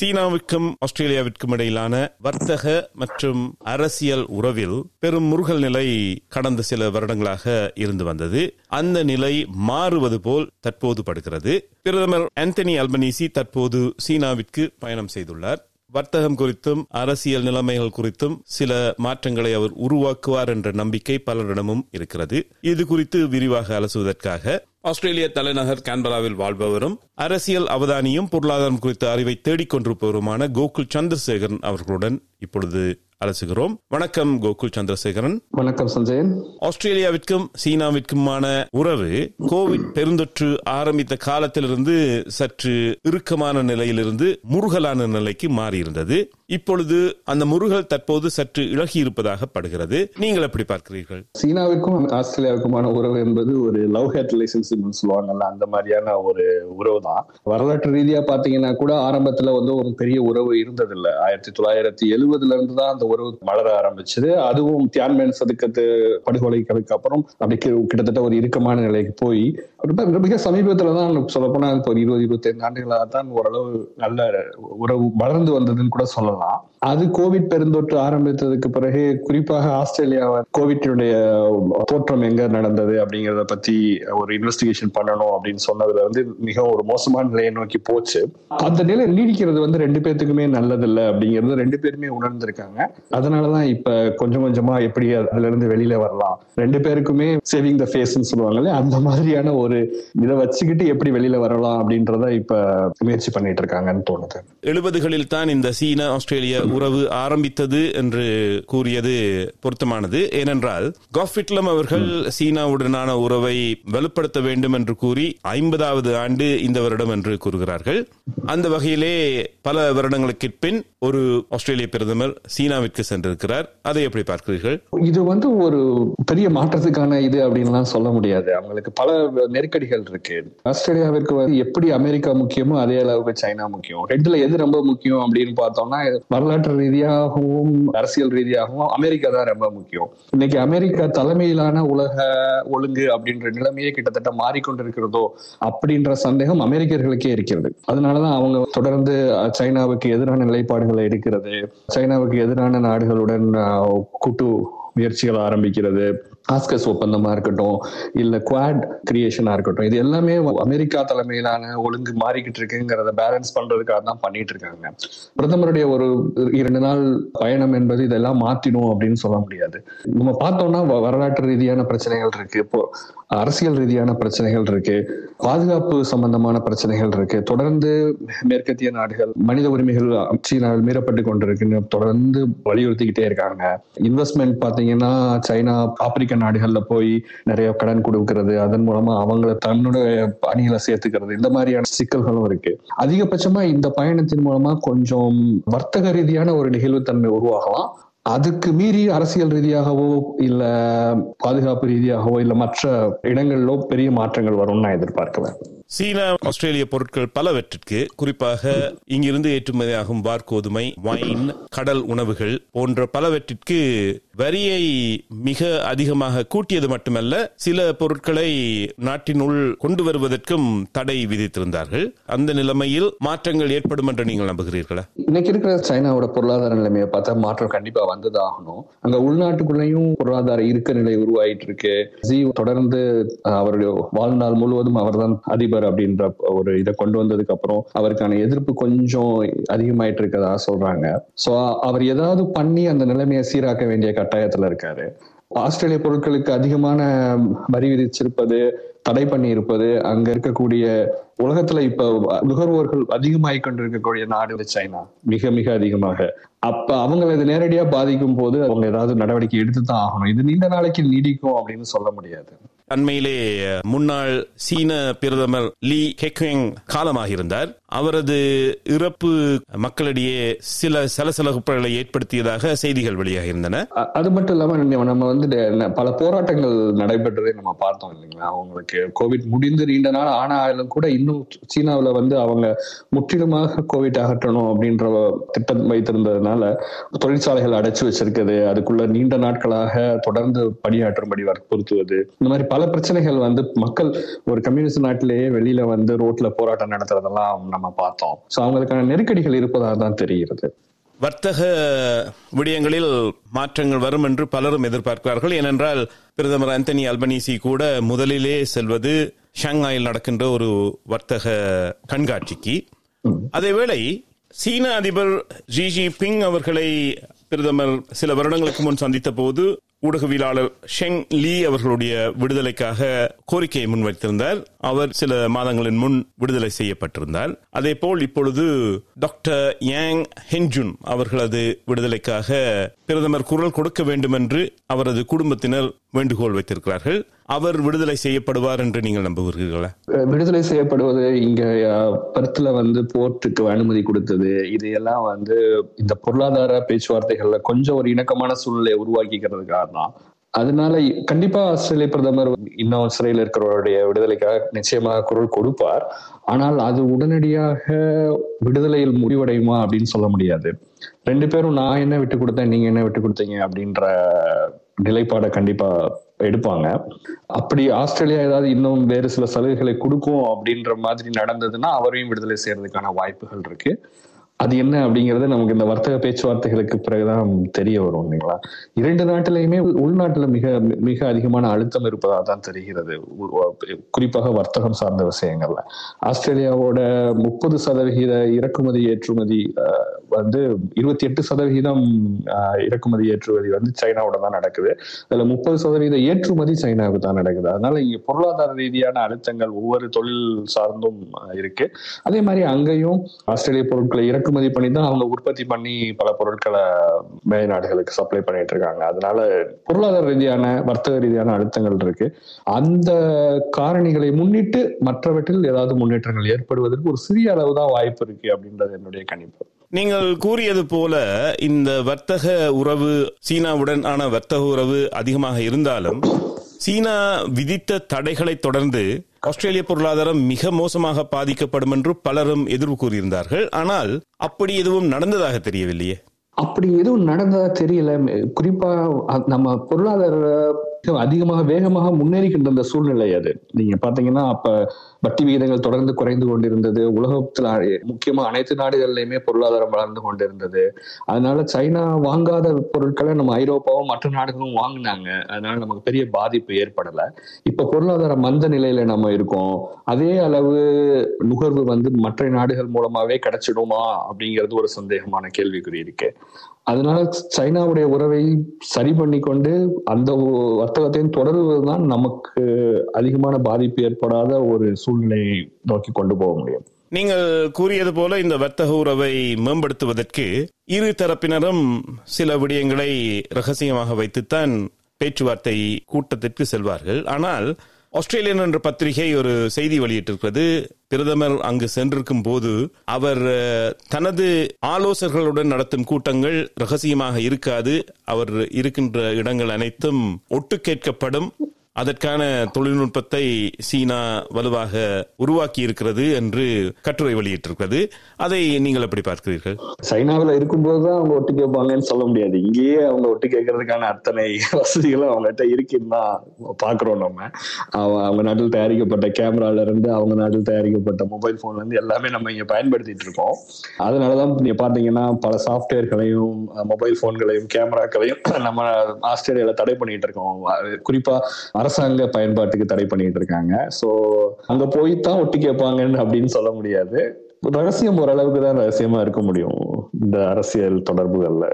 சீனாவுக்கும் ஆஸ்திரேலியாவிற்கும் இடையிலான வர்த்தக மற்றும் அரசியல் உறவில் பெரும் முருகல் நிலை கடந்த சில வருடங்களாக இருந்து வந்தது. அந்த நிலை மாறுவது போல் தற்போது படுகிறது. பிரதமர் ஆந்தனி அல்பனீசி தற்போது சீனாவிற்கு பயணம் செய்துள்ளார். வர்த்தகம் குறித்தும் அரசியல் நிலைமைகள் குறித்தும் சில மாற்றங்களை அவர் உருவாக்குவார் என்ற நம்பிக்கை பலரிடமும் இருக்கிறது. இது குறித்து விரிவாக அலசுவதற்காக ஆஸ்திரேலிய தலைநகர் கான்பராவில் வாழ்பவரும் அரசியல் அவதானியும் பொருளாதாரம் குறித்த அறிவை தேடிக்கொண்டிருப்பவருமான கோகுல் சந்திரசேகரன் அவர்களுடன் இப்பொழுது அலசுகிறோம். வணக்கம் கோகுல் சந்திரசேகரன். வணக்கம் சஞ்சயன். ஆஸ்திரேலியாவிற்கும் சீனாவிற்குமான உறவு கோவிட் பெருந்தொற்று ஆரம்பித்த காலத்திலிருந்து சற்று இறுக்கமான நிலையிலிருந்து முருகலான நிலைக்கு மாறியிருந்தது. இப்பொழுது அந்த முருகல் தற்போது சற்று இழகி இருப்பதாக படுகிறது. நீங்கள் எப்படி பார்க்கிறீர்கள்? சீனாவிற்கும் ஆஸ்திரேலியாவுக்குமான உறவு என்பது ஒரு லவ் ஹேட் ரிலேஷன்ஷிப் சொல்லுவாங்கல்ல அந்த மாதிரியான ஒரு உறவு தான் வரலாற்று ரீதியா பாத்தீங்கன்னா கூட ஆரம்பத்துல வந்து ஒரு பெரிய உறவு இருந்ததில்ல. ஆயிரத்தி தொள்ளாயிரத்தி எழுபதுல இருந்து தான் அந்த உறவு மலர ஆரம்பிச்சது. அதுவும் தியான்மேன் சதுக்கத்து படுகொலைகளுக்கு அப்புறம் அப்படி கிட்டத்தட்ட ஒரு இறுக்கமான நிலைக்கு போய் மிக சமீபத்துல தான் சொல்லப்போனா இப்போ ஒரு இருபது இருபத்தி ஐந்து ஆண்டுகளாக தான் ஓரளவு நல்ல உறவு வளர்ந்து வந்ததுன்னு கூட சொல்லலாம். அது கோவிட் பெருந்தொற்று ஆரம்பித்ததுக்கு பிறகு குறிப்பாக ஆஸ்திரேலியா கோவிட்டினுடைய தோற்றம் எங்க நடந்தது அப்படிங்கறத பத்தி ஒரு இன்வெஸ்டிகேஷன் பண்ணணும் அப்படின்னு சொன்னதுல வந்து மிக ஒரு மோசமான நிலையை நோக்கி போச்சு. அந்த நிலை நீடிக்கிறது வந்து ரெண்டு பேர்த்துக்குமே நல்லதில்லை அப்படிங்கிறது ரெண்டு பேருமே உணர்ந்திருக்காங்க. அதனாலதான் இப்ப கொஞ்சம் கொஞ்சமா எப்படி அதுல இருந்து வெளியில வரலாம். ரெண்டு பேருக்குமே சேவிங் த ஃபேஸ்ன்னு சொல்லுவாங்கல்ல அந்த மாதிரியான ஒரு இதை வச்சுக்கிட்டு எப்படி வெளியில வரலாம் அப்படின்றத இப்ப முயற்சி பண்ணிட்டு இருக்காங்கன்னு தோணுது. எழுபதுகளில் தான் இந்த சீனா ஆஸ்திரேலியா உறவு ஆரம்பித்தது என்று கூறியது பொருத்தமானது. ஏனென்றால் காஃபிட்லம் அவர்கள் சீனாவுடனான உறவை வலுப்படுத்த வேண்டும் என்று கூறி ஐம்பதாவது ஆண்டு இந்த வருடம் என்று கூறுகிறார்கள். அந்த வகையிலே பல வருடங்களுக்கு பின் ஒரு ஆஸ்திரேலிய பிரதமர் சீனாவிற்கு சென்றிருக்கிறார். அதை எப்படி பார்க்கிறீர்கள்? இது வந்து ஒரு பெரிய மாற்றத்துக்கான இது அப்படின்லாம் சொல்ல முடியாது. அவங்களுக்கு பல நெருக்கடிகள் இருக்கு. ஆஸ்திரேலியாவிற்கு வந்து எப்படி அமெரிக்கா முக்கியமோ அதே அளவுக்கு சைனா முக்கியம். ரெண்டுல எது ரொம்ப முக்கியம் அப்படின்னு பார்த்தோம்னா வரலாற்று வரலாற்று ரீதியாகவும் அரசியல் ரீதியாகவும் அமெரிக்கா தான் ரொம்ப முக்கியம். இன்னைக்கு அமெரிக்கா தலைமையிலான உலக ஒழுங்கு அப்படின்ற நிலைமையே கிட்டத்தட்ட மாறிக்கொண்டிருக்கிறதோ அப்படின்ற சந்தேகம் அமெரிக்கர்களுக்கே இருக்கிறது. அதனாலதான் அவங்க தொடர்ந்து சைனாவுக்கு எதிரான நிலைப்பாடுகளை எடுக்கிறது சைனாவுக்கு எதிரான நாடுகளுடன் கூட்டு முயற்சிகள் ஆரம்பிக்கிறது. ஆஸ்கஸ் ஒப்பந்தமா இருக்கட்டும் இல்ல குவாட் கிரியேஷனா இருக்கட்டும் இது எல்லாமே அமெரிக்கா தலைமையிலான ஒழுங்கு மாறிக்கிட்டு இருக்குங்கிறத பேலன்ஸ் பண்றதுக்காக தான் பண்ணிட்டு இருக்காங்க. பிரதமருடைய ஒரு இரண்டு நாள் பயணம் என்பது இதெல்லாம் மாத்திடும் அப்படின்னு சொல்ல முடியாது. நம்ம பார்த்தோம்னா வரலாற்று ரீதியான பிரச்சனைகள் இருக்கு. இப்போ அரசியல் ரீதியான பிரச்சனைகள் இருக்கு. பாதுகாப்பு சம்பந்தமான பிரச்சனைகள் இருக்கு. தொடர்ந்து மேற்கத்திய நாடுகள் மனித உரிமைகள் சீனாவில் மீறப்பட்டு கொண்டிருக்குன்னு தொடர்ந்து வலியுறுத்திக்கிட்டே இருக்காங்க. இன்வெஸ்ட்மெண்ட் பாத்தீங்கன்னா சைனா ஆப்பிரிக்கன் நாடுகள்ல போய் நிறைய கடன் கொடுக்கறது அதன் மூலமா அவங்கள தன்னுடைய அணிகளை சேர்த்துக்கிறது இந்த மாதிரியான சிக்கல்களும் இருக்கு. அதிகபட்சமா இந்த பயணத்தின் மூலமா கொஞ்சம் வர்த்தக ரீதியான ஒரு நிகழ்வுத்தன்மை உருவாகலாம். அதுக்கு மீறி அரசியல் ரீதியாகவோ இல்ல பாதுகாப்பு ரீதியாகவோ இல்ல மற்ற இடங்களிலோ பெரிய மாற்றங்கள் வரும்னு நான் எதிர்பார்க்கிறேன். சீனா ஆஸ்திரேலிய பொருட்கள் பலவற்றிற்கு குறிப்பாக இங்கிருந்து ஏற்றுமதியாகும் வார்கோதுமை வைன் கடல் உணவுகள் போன்ற பலவற்றிற்கு வரியை மிக அதிகமாக கூட்டியது மட்டுமல்ல சில பொருட்களை நாட்டினுள் கொண்டு வருவதற்கும் தடை விதித்திருந்தார்கள். அந்த நிலைமையில் மாற்றங்கள் ஏற்படும் என்று நீங்கள் நம்புகிறீர்களா? இன்னைக்கு இருக்கிற சைனாவோட பொருளாதார நிலைமையை பார்த்தா மாற்றம் கண்டிப்பா வந்ததாகணும் அங்க உள்நாட்டுக்குள்ளேயும் பொருளாதார இருக்க நிலை உருவாயிட்டு இருக்கு. ஜி தொடர்ந்து அவருடைய வாழ்நாள் முழுவதும் அவர்தான் அதிபர் அப்படின்ற ஒரு இதை கொண்டு வந்ததுக்கு அப்புறம் அவருக்கான எதிர்ப்பு கொஞ்சம் அதிகமாயிட்டு இருக்கதா சொல்றாங்க. சோ அவர் ஏதாவது பண்ணி அந்த நிலைமையை சீராக்க வேண்டிய கட்டாயத்துல இருக்காரு. ஆஸ்திரேலிய பொருட்களுக்கு அதிகமான வரி விதிச்சிருப்பது தடை பண்ணி இருப்பது அங்க இருக்கக்கூடிய உலகத்துல இப்ப நுகர்வோர்கள் அதிகமாகி கொண்டிருக்கக்கூடிய நாடு சைனா. மிக மிக அதிகமாக. அப்ப அவங்களை இது நேரடியா பாதிக்கும் போது அவங்க ஏதாவது நடவடிக்கை எடுத்து தான் ஆகணும். இது நீண்ட நாளைக்கு நீடிக்கும் அப்படின்னு சொல்ல முடியாது. அண்மையிலே முன்னாள் சீன பிரதமர் லீ ஹெக்வெங் காலமாகியிருந்தார். அவரது இறப்பு மக்களிடையே சில சலசலப்புகளை ஏற்படுத்தியதாக செய்திகள் வெளியாக இருந்தன அது மட்டும் இல்லாம நம்ம- வந்து பல போராட்டங்கள் நடைபெற்றதை நம்ம பார்த்தோம் இல்லைங்களா? அவங்களுக்கு கோவிட் முடிந்து நீண்ட நாள் ஆனாலும் கூட இன்னும் இன்னும் சீனாவில் வந்து அவங்க முற்றிலுமாக கோவிட் அகற்றணும் அப்படின்ற திட்டம் வைத்திருந்ததுனால தொழிற்சாலைகள் அடைச்சு வச்சிருக்குது. அதுக்குள்ள நீண்ட நாட்களாக தொடர்ந்து பணியாற்றும்படி வற்புறுத்துவது. இந்த மாதிரி பல பிரச்சனைகள் வந்து மக்கள் ஒரு கம்யூனிஸ்ட் நாட்டிலேயே வெளியில வந்து ரோட்ல போராட்டம் நடத்துறதெல்லாம் நம்ம பார்த்தோம். ஸோ அவங்களுக்கான நெருக்கடிகள் இருப்பதாக தான் தெரிகிறது. வர்த்தக விடயங்களில் மாற்றங்கள் வரும் என்று பலரும் எதிர்பார்க்கிறார்கள். ஏனென்றால் பிரதமர் அந்தனி அல்பனீசி கூட முதலிலே செல்வது ஷாங்காயில் நடக்கின்ற ஒரு வர்த்தக கண்காட்சிக்கு. அதேவேளை சீன அதிபர் ஜி ஜி பிங் அவர்களை பிரதமர் சில வருடங்களுக்கு முன் சந்தித்த போது ஊடகவியலாளர் ஷெங் லீ அவர்களுடைய விடுதலைக்காக கோரிக்கையை முன்வைத்திருந்தார். அவர் சில மாதங்களின் முன் விடுதலை செய்யப்பட்டிருந்தார். அதே போல் இப்பொழுது டாக்டர் யாங் ஹென்ஜுன் அவர்களது விடுதலைக்காக பிரதமர் குரல் கொடுக்க வேண்டும் என்று அவரது குடும்பத்தினர் வேண்டுகோள் வைத்திருக்கிறார்கள். அவர் விடுதலை செய்யப்படுவார் என்று நீங்கள் நம்புவீர்களா விடுதலை செய்யப்படுவது இங்க பர்த்ல வந்து போர்ட்டுக்கு அனுமதி கொடுத்தது. இது எல்லாம் வந்து இந்த பொருளாதார பேச்சுவார்த்தைகள்ல கொஞ்சம் ஒரு இணக்கமான சூழ்நிலையை உருவாக்கிக்கிறதுக்காக தான் அதனால கண்டிப்பா ஆஸ்திரேலிய பிரதமர் இன்னும் சிறையில் இருக்கிறவருடைய விடுதலைக்காக நிச்சயமாக குரல் கொடுப்பார். ஆனால் அது உடனடியாக விடுதலையில் முடிவடையுமா அப்படின்னு சொல்ல முடியாது. ரெண்டு பேரும் நான் என்ன விட்டு கொடுத்தேன் நீங்க என்ன விட்டு கொடுத்தீங்க அப்படின்ற நிலைப்பாடை கண்டிப்பா எடுப்பாங்க. அப்படி ஆஸ்திரேலியா ஏதாவது இன்னும் வேறு சில சலுகைகளை கொடுக்கும் அப்படின்ற மாதிரி நடந்ததுன்னா அவரையும் விடுதலை செய்யறதுக்கான வாய்ப்புகள் இருக்கு. அது என்ன அப்படிங்கறது நமக்கு இந்த வர்த்தக பேச்சுவார்த்தைகளுக்கு பிறகுதான் தெரிய வரும் இல்லைங்களா? இரண்டு நாட்டிலையுமே உள்நாட்டுல மிக மிக அதிகமான அழுத்தம் இருப்பதாக தான் தெரிகிறது குறிப்பாக வர்த்தகம் சார்ந்த விஷயங்கள்ல. ஆஸ்திரேலியாவோட முப்பது சதவிகித இறக்குமதி ஏற்றுமதி வந்து இருபத்தி எட்டு சதவிகிதம் இறக்குமதி ஏற்றுமதி வந்து சைனாவோட தான் நடக்குது. அதுல முப்பது சதவீத ஏற்றுமதி சைனாவுக்கு தான் நடக்குது. அதனால இங்க பொருளாதார ரீதியான அழுத்தங்கள் ஒவ்வொரு தொழில் சார்ந்தும் இருக்கு. அதே மாதிரி அங்கேயும் ஆஸ்திரேலிய பொருட்களை இறக்கு இறக்குமதி பண்ணி தான் அவங்க உற்பத்தி பண்ணி பல பொருட்களை வெளிநாடுகளுக்கு சப்ளை பண்ணிட்டு இருக்காங்க. அதனால பொருளாதார ரீதியான வர்த்தக ரீதியான அழுத்தங்கள் இருக்கு. அந்த காரணிகளை முன்னிட்டு மற்றவற்றில் ஏதாவது முன்னேற்றங்கள் ஏற்படுவதற்கு ஒரு சிறிய அளவு தான் வாய்ப்பு இருக்கு அப்படின்றது என்னுடைய கணிப்பு. நீங்கள் கூறியது போல இந்த வர்த்தக உறவு சீனாவுடன் ஆன வர்த்தக உறவு அதிகமாக இருந்தாலும் சீனா விதித்த தடைகளை தொடர்ந்து ஆஸ்திரேலிய பொருளாதாரம் மிக மோசமாக பாதிக்கப்படும் என்று பலரும் எதிர்வு கூறியிருந்தார்கள் ஆனால் அப்படி எதுவும் நடந்ததாக தெரியவில்லையே. அப்படி எதுவும் நடந்ததா தெரியல. குறிப்பா நம்ம பொருளாதார அதிகமாக வேகமாக முன்னேறிக்கின்ற அந்த சூழ்நிலை அது. நீங்க பாத்தீங்கன்னா அப்ப வட்டி விகிதங்கள் தொடர்ந்து குறைந்து கொண்டிருந்தது. உலகத்துல முக்கியமா அனைத்து நாடுகள்லயுமே பொருளாதாரம் வளர்ந்து கொண்டிருந்தது. அதனால சைனா வாங்காத பொருட்களை நம்ம ஐரோப்பாவும் மற்ற நாடுகளும் வாங்கினாங்க. அதனால நமக்கு பெரிய பாதிப்பு ஏற்படல. இப்ப பொருளாதார மந்த நிலையில நம்ம இருக்கோம். அதே அளவு நுகர்வு வந்து மற்ற நாடுகள் மூலமாவே கிடைச்சிடுமா அப்படிங்கிறது ஒரு சந்தேகமான கேள்விக்குறி இருக்கு. அதனால சைனாவுடைய உறவை சரி பண்ணி கொண்டு அந்த வர்த்தகத்தையும் தொடருவது தான் நமக்கு அதிகமான பாதிப்பு ஏற்படாத ஒரு சூழ்நிலையை நோக்கி கொண்டு போக முடியும். நீங்கள் கூறியது போல இந்த வர்த்தக உறவை மேம்படுத்துவதற்கு இரு தரப்பினரும் சில விடயங்களை ரகசியமாக வைத்துத்தான் பேச்சுவார்த்தை கூட்டத்திற்கு செல்வார்கள். ஆனால் ஆஸ்திரேலியன் என்ற பத்திரிகை ஒரு செய்தி வெளியிட்டிருக்கிறது. பிரதமர் அங்கு சென்றிருக்கும் போது அவர் தனது ஆலோசகர்களுடன் நடத்தும் கூட்டங்கள் ரகசியமாக இருக்காது. அவர் இருக்கின்ற இடங்கள் அனைத்தும் ஒட்டு கேட்கப்படும் அதற்கான தொழில்நுட்பத்தை சீனா வலுவாக உருவாக்கி இருக்கிறது என்று கட்டுரை வெளியிட்டிருக்கிறது. அதை நீங்கள் எப்படி பார்க்கிறீர்கள்? சைனாவில் இருக்கும்போது தான் அவங்க ஒட்டு கேட்பாங்கன்னு சொல்ல முடியாது. இங்கேயே அவங்க ஒட்டு கேட்கறதுக்கான அத்தனை வசதிகளும் அவங்ககிட்ட இருக்குன்னு தான் பாக்குறோம் நம்ம. அவ- அவங்க நாட்டில் தயாரிக்கப்பட்ட கேமரால இருந்து அவங்க நாட்டில் தயாரிக்கப்பட்ட மொபைல் போன்ல இருந்து எல்லாமே நம்ம இங்க பயன்படுத்திட்டு இருக்கோம். அதனாலதான் நீங்க பாத்தீங்கன்னா பல சாஃப்ட்வேர்களையும் மொபைல் போன்களையும் கேமராக்களையும் நம்ம ஆஸ்திரேலியால தடை பண்ணிட்டு இருக்கோம். அஹ் குறிப்பா அரசாங்க பயன்பாட்டுக்கு தடை பண்ணிட்டு இருக்காங்க சோ அங்க போய் தான் ஒட்டு கேட்பாங்கன்னு அப்படின்னு சொல்ல முடியாது. ரகசியம் ஓரளவுக்கு தான் ரகசியமா இருக்க முடியும் இந்த அரசியல் தொடர்புகள்ல.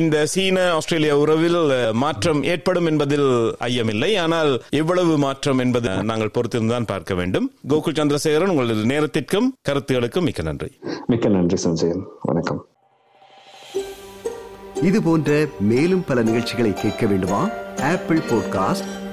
இந்த சீன ஆஸ்திரேலியா உறவில் மாற்றம் ஏற்படும் என்பதில் ஐயமில்லை. ஆனால் எவ்வளவு மாற்றம் என்பது நாங்கள் பொறுத்திருந்தான் பார்க்க வேண்டும். கோகுல் சந்திரசேகரன் உங்களது நேரத்திற்கும் கருத்துகளுக்கும் மிக்க நன்றி. மிக்க நன்றி சஞ்சயன் வணக்கம். இது போன்ற மேலும் பல நிகழ்ச்சிகளை கேட்க வேண்டுமா? Apple podcast